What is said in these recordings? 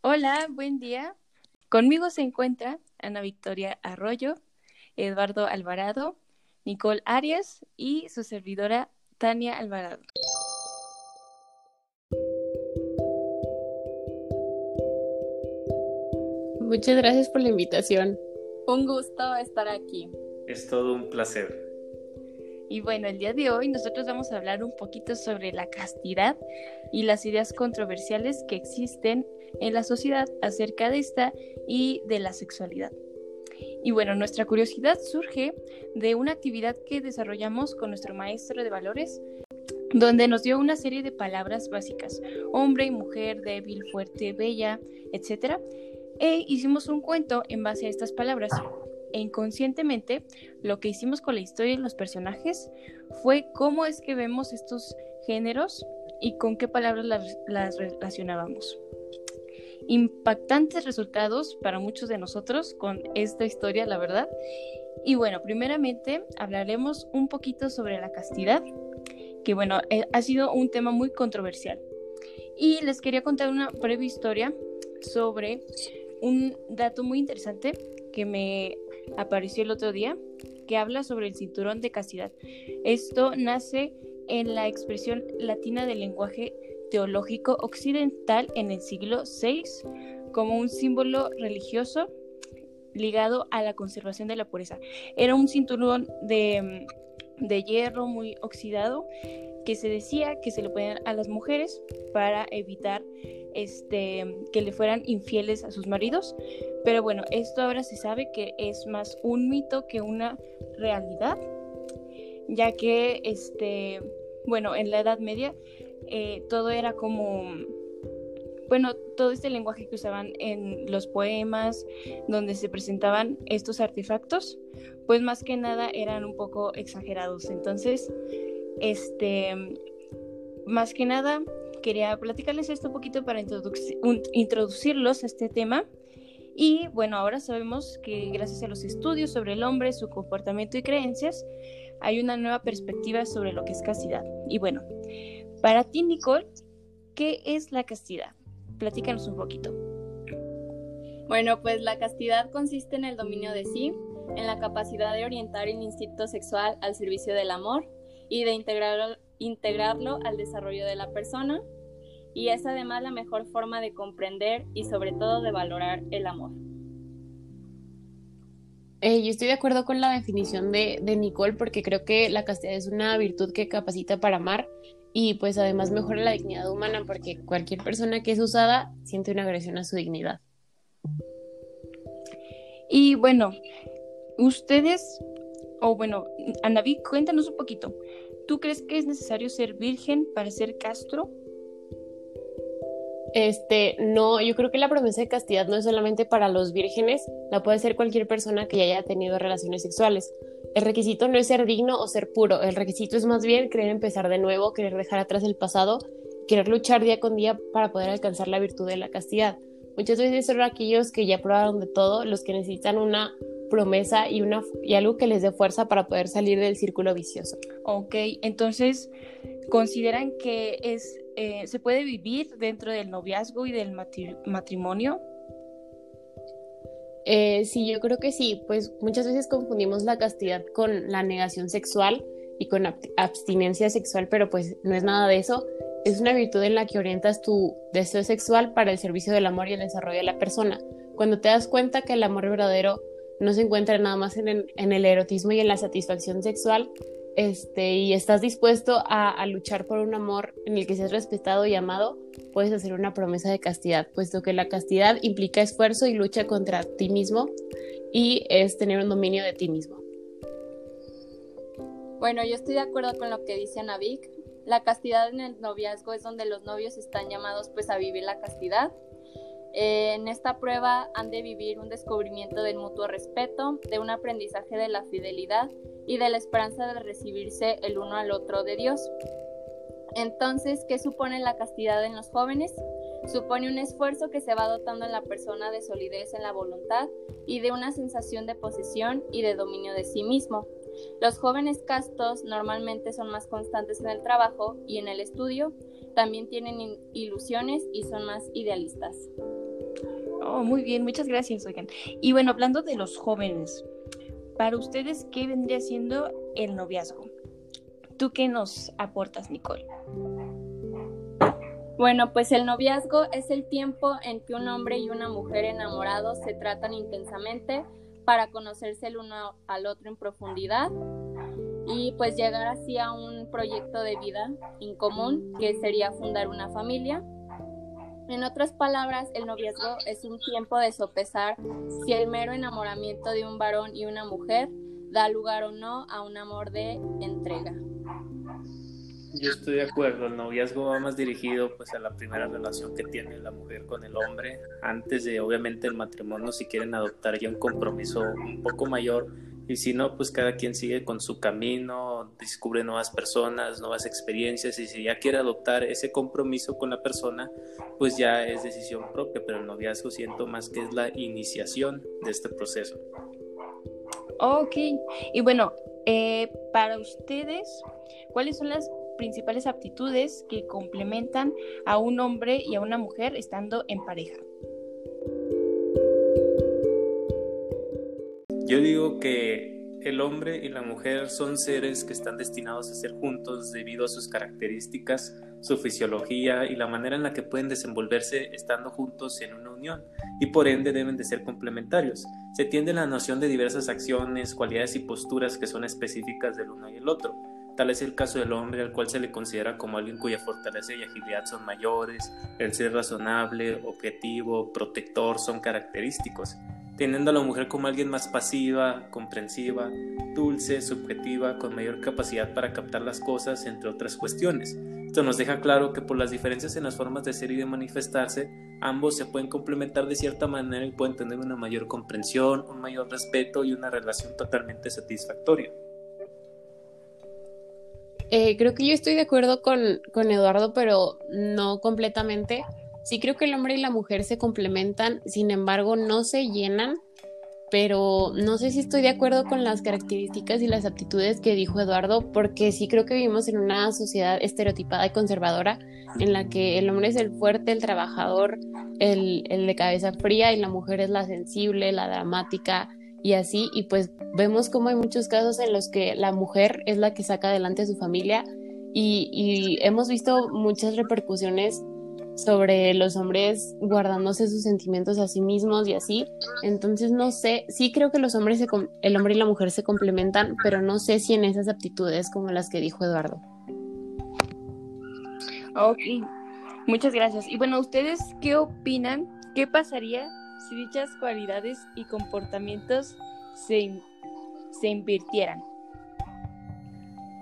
Hola, buen día. Conmigo se encuentra Ana Victoria Arroyo, Eduardo Alvarado, Nicole Arias y su servidora Tania Alvarado. Muchas gracias por la invitación. Un gusto estar aquí. Es todo un placer. Y bueno, el día de hoy nosotros vamos a hablar un poquito sobre la castidad y las ideas controversiales que existen en la sociedad acerca de esta y de la sexualidad. Y bueno, nuestra curiosidad surge de una actividad que desarrollamos con nuestro maestro de valores, donde nos dio una serie de palabras básicas, hombre y mujer, débil, fuerte, bella, etc. E hicimos un cuento en base a estas palabras. E inconscientemente, lo que hicimos con la historia y los personajes fue cómo es que vemos estos géneros y con qué palabras las, relacionábamos. Impactantes resultados para muchos de nosotros con esta historia, la verdad. Y bueno, primeramente hablaremos un poquito sobre la castidad, que bueno, eh, ha sido un tema muy controversial. Y les quería contar una breve historia sobre un dato muy interesante que me apareció el otro día, que habla sobre el cinturón de castidad. Esto nace en la expresión latina del lenguaje teológico occidental en el siglo VI como un símbolo religioso ligado a la conservación de la pureza. Era un cinturón de, de hierro muy oxidado que se decía que se le ponían a las mujeres para evitar este, que le fueran infieles a sus maridos. Pero bueno, esto ahora se sabe que es más un mito que una realidad, ya que, este, bueno, en la Edad Media eh, todo era como, bueno, todo este lenguaje que usaban en los poemas, donde se presentaban estos artefactos, pues más que nada eran un poco exagerados. Entonces, este, más que nada, quería platicarles esto un poquito para introducirlos a este tema. Y bueno, ahora sabemos que gracias a los estudios sobre el hombre, su comportamiento y creencias, hay una nueva perspectiva sobre lo que es castidad. Y bueno, para ti, Nicole, ¿qué es la castidad? Platícanos un poquito. Bueno, pues la castidad consiste en el dominio de sí, en la capacidad de orientar el instinto sexual al servicio del amor y de integrarlo, integrarlo al desarrollo de la persona. Y es además la mejor forma de comprender y sobre todo de valorar el amor. Eh, yo estoy de acuerdo con la definición de, de Nicole porque creo que la castidad es una virtud que capacita para amar y pues además mejora la dignidad humana porque cualquier persona que es usada siente una agresión a su dignidad. Y bueno, ustedes o bueno, Anaví, cuéntanos un poquito. ¿Tú crees que es necesario ser virgen para ser castro? Este, no, yo creo que la promesa de castidad no es solamente para los vírgenes, la puede ser cualquier persona que ya haya tenido relaciones sexuales. El requisito no es ser digno o ser puro, el requisito es más bien querer empezar de nuevo, querer dejar atrás el pasado, querer luchar día con día para poder alcanzar la virtud de la castidad. Muchas veces son aquellos que ya probaron de todo, los que necesitan una promesa y, una, y algo que les dé fuerza para poder salir del círculo vicioso. Ok, entonces, ¿consideran que es, eh, se puede vivir dentro del noviazgo y del matrimonio? Eh, sí, yo creo que sí, pues muchas veces confundimos la castidad con la negación sexual y con abstinencia sexual, pero pues no es nada de eso. Es una virtud en la que orientas tu deseo sexual para el servicio del amor y el desarrollo de la persona. Cuando te das cuenta que el amor verdadero no se encuentra nada más en el, erotismo y en la satisfacción sexual, este, y estás dispuesto a, luchar por un amor en el que seas respetado y amado, puedes hacer una promesa de castidad, puesto que la castidad implica esfuerzo y lucha contra ti mismo y es tener un dominio de ti mismo. Bueno, yo estoy de acuerdo con lo que dice Navik. La castidad en el noviazgo es donde los novios están llamados pues a vivir la castidad en esta prueba han de vivir un descubrimiento del mutuo respeto, de un aprendizaje de la fidelidad y de la esperanza de recibirse el uno al otro de Dios. Entonces, ¿qué supone la castidad en los jóvenes? Supone un esfuerzo que se va dotando en la persona de solidez en la voluntad y de una sensación de posesión y de dominio de sí mismo. Los jóvenes castos normalmente son más constantes en el trabajo y en el estudio también tienen ilusiones y son más idealistas. Oh, muy bien, muchas gracias, oigan. Y bueno, hablando de los jóvenes, para ustedes, ¿qué vendría siendo el noviazgo? ¿Tú qué nos aportas, Nicole? Bueno, pues el noviazgo es el tiempo en que un hombre y una mujer enamorados se tratan intensamente para conocerse el uno al otro en profundidad y pues llegar así a un proyecto de vida en común que sería fundar una familia. En otras palabras, el noviazgo es un tiempo de sopesar si el mero enamoramiento de un varón y una mujer da lugar o no a un amor de entrega. Yo estoy de acuerdo, el noviazgo va más dirigido pues a la primera relación que tiene la mujer con el hombre, antes de obviamente el matrimonio si quieren adoptar ya un compromiso un poco mayor y si no pues cada quien sigue con su camino, descubre nuevas personas, nuevas experiencias y si ya quiere adoptar ese compromiso con la persona pues ya es decisión propia, pero el noviazgo siento más que es la iniciación de este proceso. Ok, y bueno, eh, para ustedes, ¿cuáles son las principales aptitudes que complementan a un hombre y a una mujer estando en pareja. Yo digo que el hombre y la mujer son seres que están destinados a ser juntos debido a sus características, su fisiología y la manera en la que pueden desenvolverse estando juntos en una unión y por ende deben de ser complementarios. Se tiende la noción de diversas acciones, cualidades y posturas que son específicas del uno y el otro. Tal es el caso del hombre al cual se le considera como alguien cuya fortaleza y agilidad son mayores, el ser razonable, objetivo, protector son característicos, teniendo a la mujer como alguien más pasiva, comprensiva, dulce, subjetiva, con mayor capacidad para captar las cosas, entre otras cuestiones. Esto nos deja claro que por las diferencias en las formas de ser y de manifestarse, ambos se pueden complementar de cierta manera y pueden tener una mayor comprensión, un mayor respeto y una relación totalmente satisfactoria. Eh, creo que yo estoy de acuerdo con, con Eduardo, pero no completamente. Sí creo que el hombre y la mujer se complementan, sin embargo no se llenan, pero no sé si estoy de acuerdo con las características y las aptitudes que dijo Eduardo, porque sí creo que vivimos en una sociedad estereotipada y conservadora en la que el hombre es el fuerte, el trabajador, el, el de cabeza fría y la mujer es la sensible, la dramática, y así, y pues vemos como hay muchos casos en los que la mujer es la que saca adelante a su familia y, hemos visto muchas repercusiones sobre los hombres guardándose sus sentimientos a sí mismos y así. Entonces no sé, sí creo que los hombres, el hombre y la mujer se complementan, pero no sé si en esas aptitudes como las que dijo Eduardo. Ok, muchas gracias. Y bueno, ¿ustedes qué opinan? ¿Qué pasaría si dichas cualidades y comportamientos se, se invirtieran?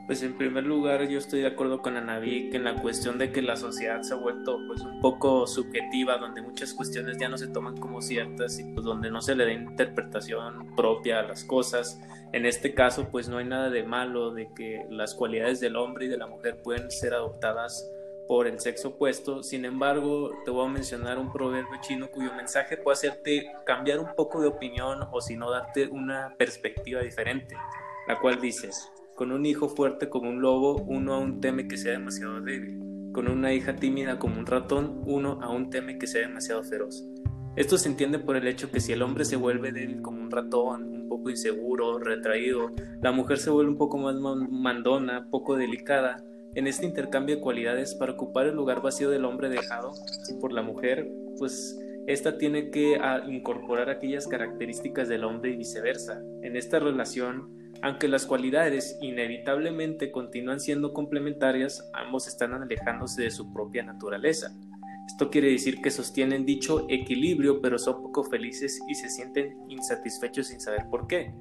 Pues en primer lugar yo estoy de acuerdo con Anaví que en la cuestión de que la sociedad se ha vuelto pues un poco subjetiva, donde muchas cuestiones ya no se toman como ciertas y pues donde no se le da interpretación propia a las cosas. En este caso pues no hay nada de malo de que las cualidades del hombre y de la mujer pueden ser adoptadas por el sexo opuesto. Sin embargo, te voy a mencionar un proverbio chino cuyo mensaje puede hacerte cambiar un poco de opinión o si no darte una perspectiva diferente, la cual dice, con un hijo fuerte como un lobo, uno aún teme que sea demasiado débil. Con una hija tímida como un ratón, uno aún teme que sea demasiado feroz. Esto se entiende por el hecho que si el hombre se vuelve débil como un ratón, un poco inseguro, retraído, la mujer se vuelve un poco más mandona, poco delicada, en este intercambio de cualidades para ocupar el lugar vacío del hombre dejado por la mujer, pues esta tiene que ah, incorporar aquellas características del hombre y viceversa. En esta relación, aunque las cualidades inevitablemente continúan siendo complementarias, ambos están alejándose de su propia naturaleza. Esto quiere decir que sostienen dicho equilibrio, pero son poco felices y se sienten insatisfechos sin saber por qué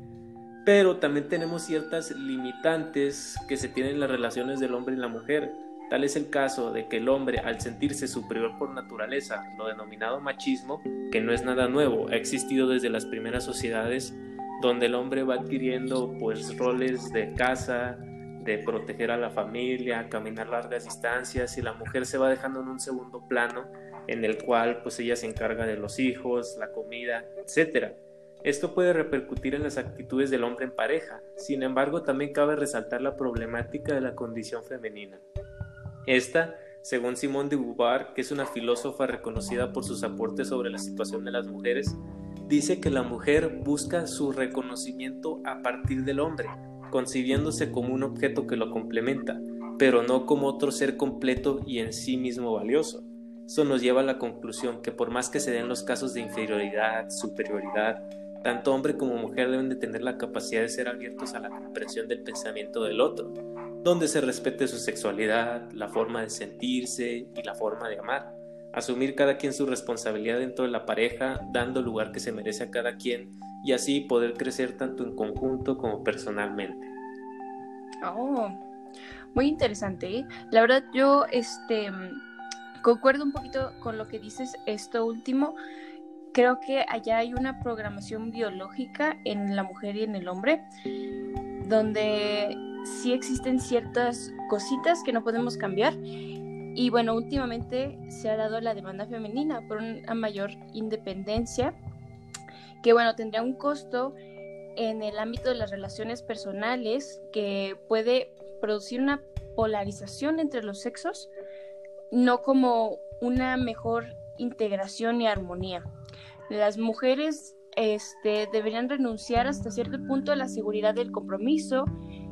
pero también tenemos ciertas limitantes que se tienen en las relaciones del hombre y la mujer. Tal es el caso de que el hombre, al sentirse superior por naturaleza, lo denominado machismo, que no es nada nuevo, ha existido desde las primeras sociedades, donde el hombre va adquiriendo pues roles de casa, de proteger a la familia, caminar largas distancias y la mujer se va dejando en un segundo plano en el cual pues ella se encarga de los hijos, la comida, etcétera. Esto puede repercutir en las actitudes del hombre en pareja, sin embargo también cabe resaltar la problemática de la condición femenina. Esta Según Simone de Beauvoir, que es una filósofa reconocida por sus aportes sobre la situación de las mujeres, dice que la mujer busca su reconocimiento a partir del hombre, concibiéndose como un objeto que lo complementa, pero no como otro ser completo y en sí mismo valioso. Eso nos lleva a la conclusión que por más que se den los casos de inferioridad, superioridad, tanto hombre como mujer deben de tener la capacidad de ser abiertos a la comprensión del pensamiento del otro, donde se respete su sexualidad, la forma de sentirse y la forma de amar. Asumir cada quien su responsabilidad dentro de la pareja, dando lugar que se merece a cada quien y así poder crecer tanto en conjunto como personalmente. Oh, muy interesante. ¿eh? La verdad yo este concuerdo un poquito con lo que dices esto último. Creo que allá hay una programación biológica en la mujer y en el hombre donde sí existen ciertas cositas que no podemos cambiar. Y bueno, últimamente se ha dado la demanda femenina por una mayor independencia que bueno, tendría un costo en el ámbito de las relaciones personales que puede producir una polarización entre los sexos, no como una mejor integración y armonía. Las mujeres este, deberían renunciar hasta cierto punto a la seguridad del compromiso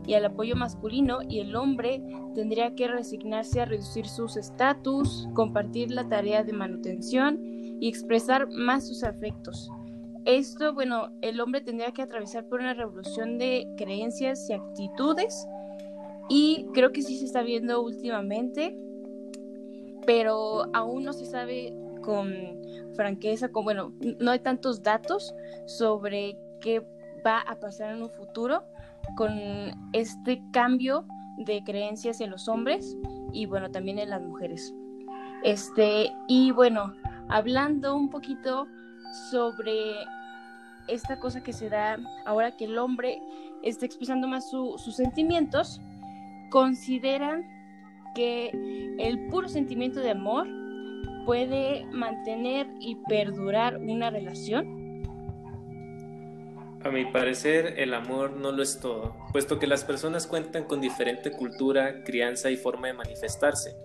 y al apoyo masculino y el hombre tendría que resignarse a reducir sus estatus, compartir la tarea de manutención y expresar más sus afectos. Esto, bueno, el hombre tendría que atravesar por una revolución de creencias y actitudes y creo que sí se está viendo últimamente, pero aún no se sabe con franqueza, con, bueno, no hay tantos datos sobre qué va a pasar en un futuro con este cambio de creencias en los hombres y bueno, también en las mujeres. Este, y bueno, hablando un poquito sobre esta cosa que se da ahora que el hombre está expresando más sus sentimientos, consideran que el puro sentimiento de amor puede mantener y perdurar una relación? A mi parecer, el amor no lo es todo, puesto que las personas cuentan con diferente cultura, crianza y forma de manifestarse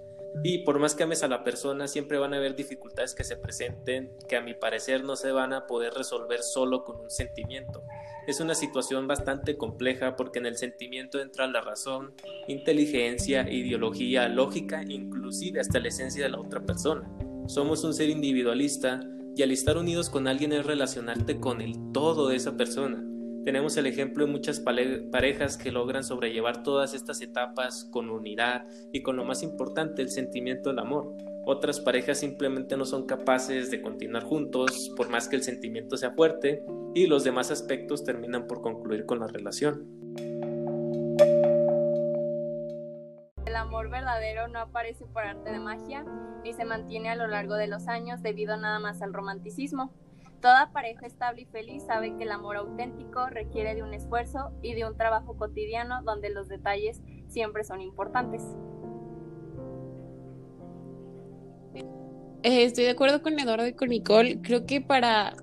y por más que ames a la persona, siempre van a haber dificultades que se presenten que a mi parecer no se van a poder resolver solo con un sentimiento. Es una situación bastante compleja porque en el sentimiento entra la razón, inteligencia, ideología, lógica, inclusive hasta la esencia de la otra persona. Somos un ser individualista y al estar unidos con alguien es relacionarte con el todo de esa persona. Tenemos el ejemplo de muchas parejas que logran sobrellevar todas estas etapas con unidad y con lo más importante, el sentimiento del amor. Otras parejas simplemente no son capaces de continuar juntos por más que el sentimiento sea fuerte y los demás aspectos terminan por concluir con la relación. Amor verdadero no aparece por arte de magia ni se mantiene a lo largo de los años debido nada más al romanticismo. Toda pareja estable y feliz sabe que el amor auténtico requiere de un esfuerzo y de un trabajo cotidiano donde los detalles siempre son importantes. Eh, estoy de acuerdo con Eduardo y con Nicole. Creo que para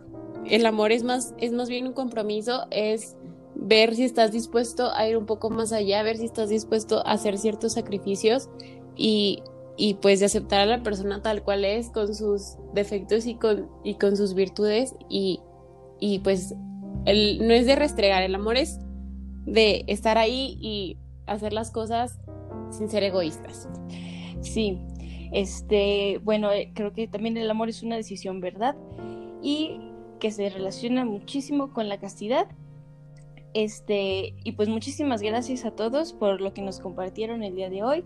el amor es más, es más bien un compromiso, es ver si estás dispuesto a ir un poco más allá, ver si estás dispuesto a hacer ciertos sacrificios y y pues de aceptar a la persona tal cual es, con sus defectos y con, y con sus virtudes y, y pues el, no es de restregar, el amor es de estar ahí y hacer las cosas sin ser egoístas. Sí, este, bueno, eh, creo que también el amor es una decisión, ¿verdad? Y que se relaciona muchísimo con la castidad. Este, y pues muchísimas gracias a todos por lo que nos compartieron el día de hoy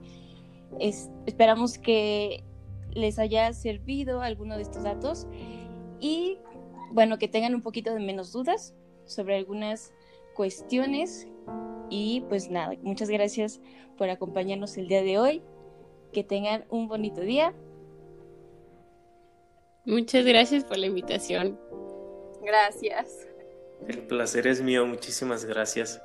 esperamos que les haya servido alguno de estos datos y bueno, que tengan un poquito de menos dudas sobre algunas cuestiones y pues nada, muchas gracias por acompañarnos el día de hoy. Que tengan un bonito día. Muchas gracias por la invitación. Gracias. El placer es mío, muchísimas gracias.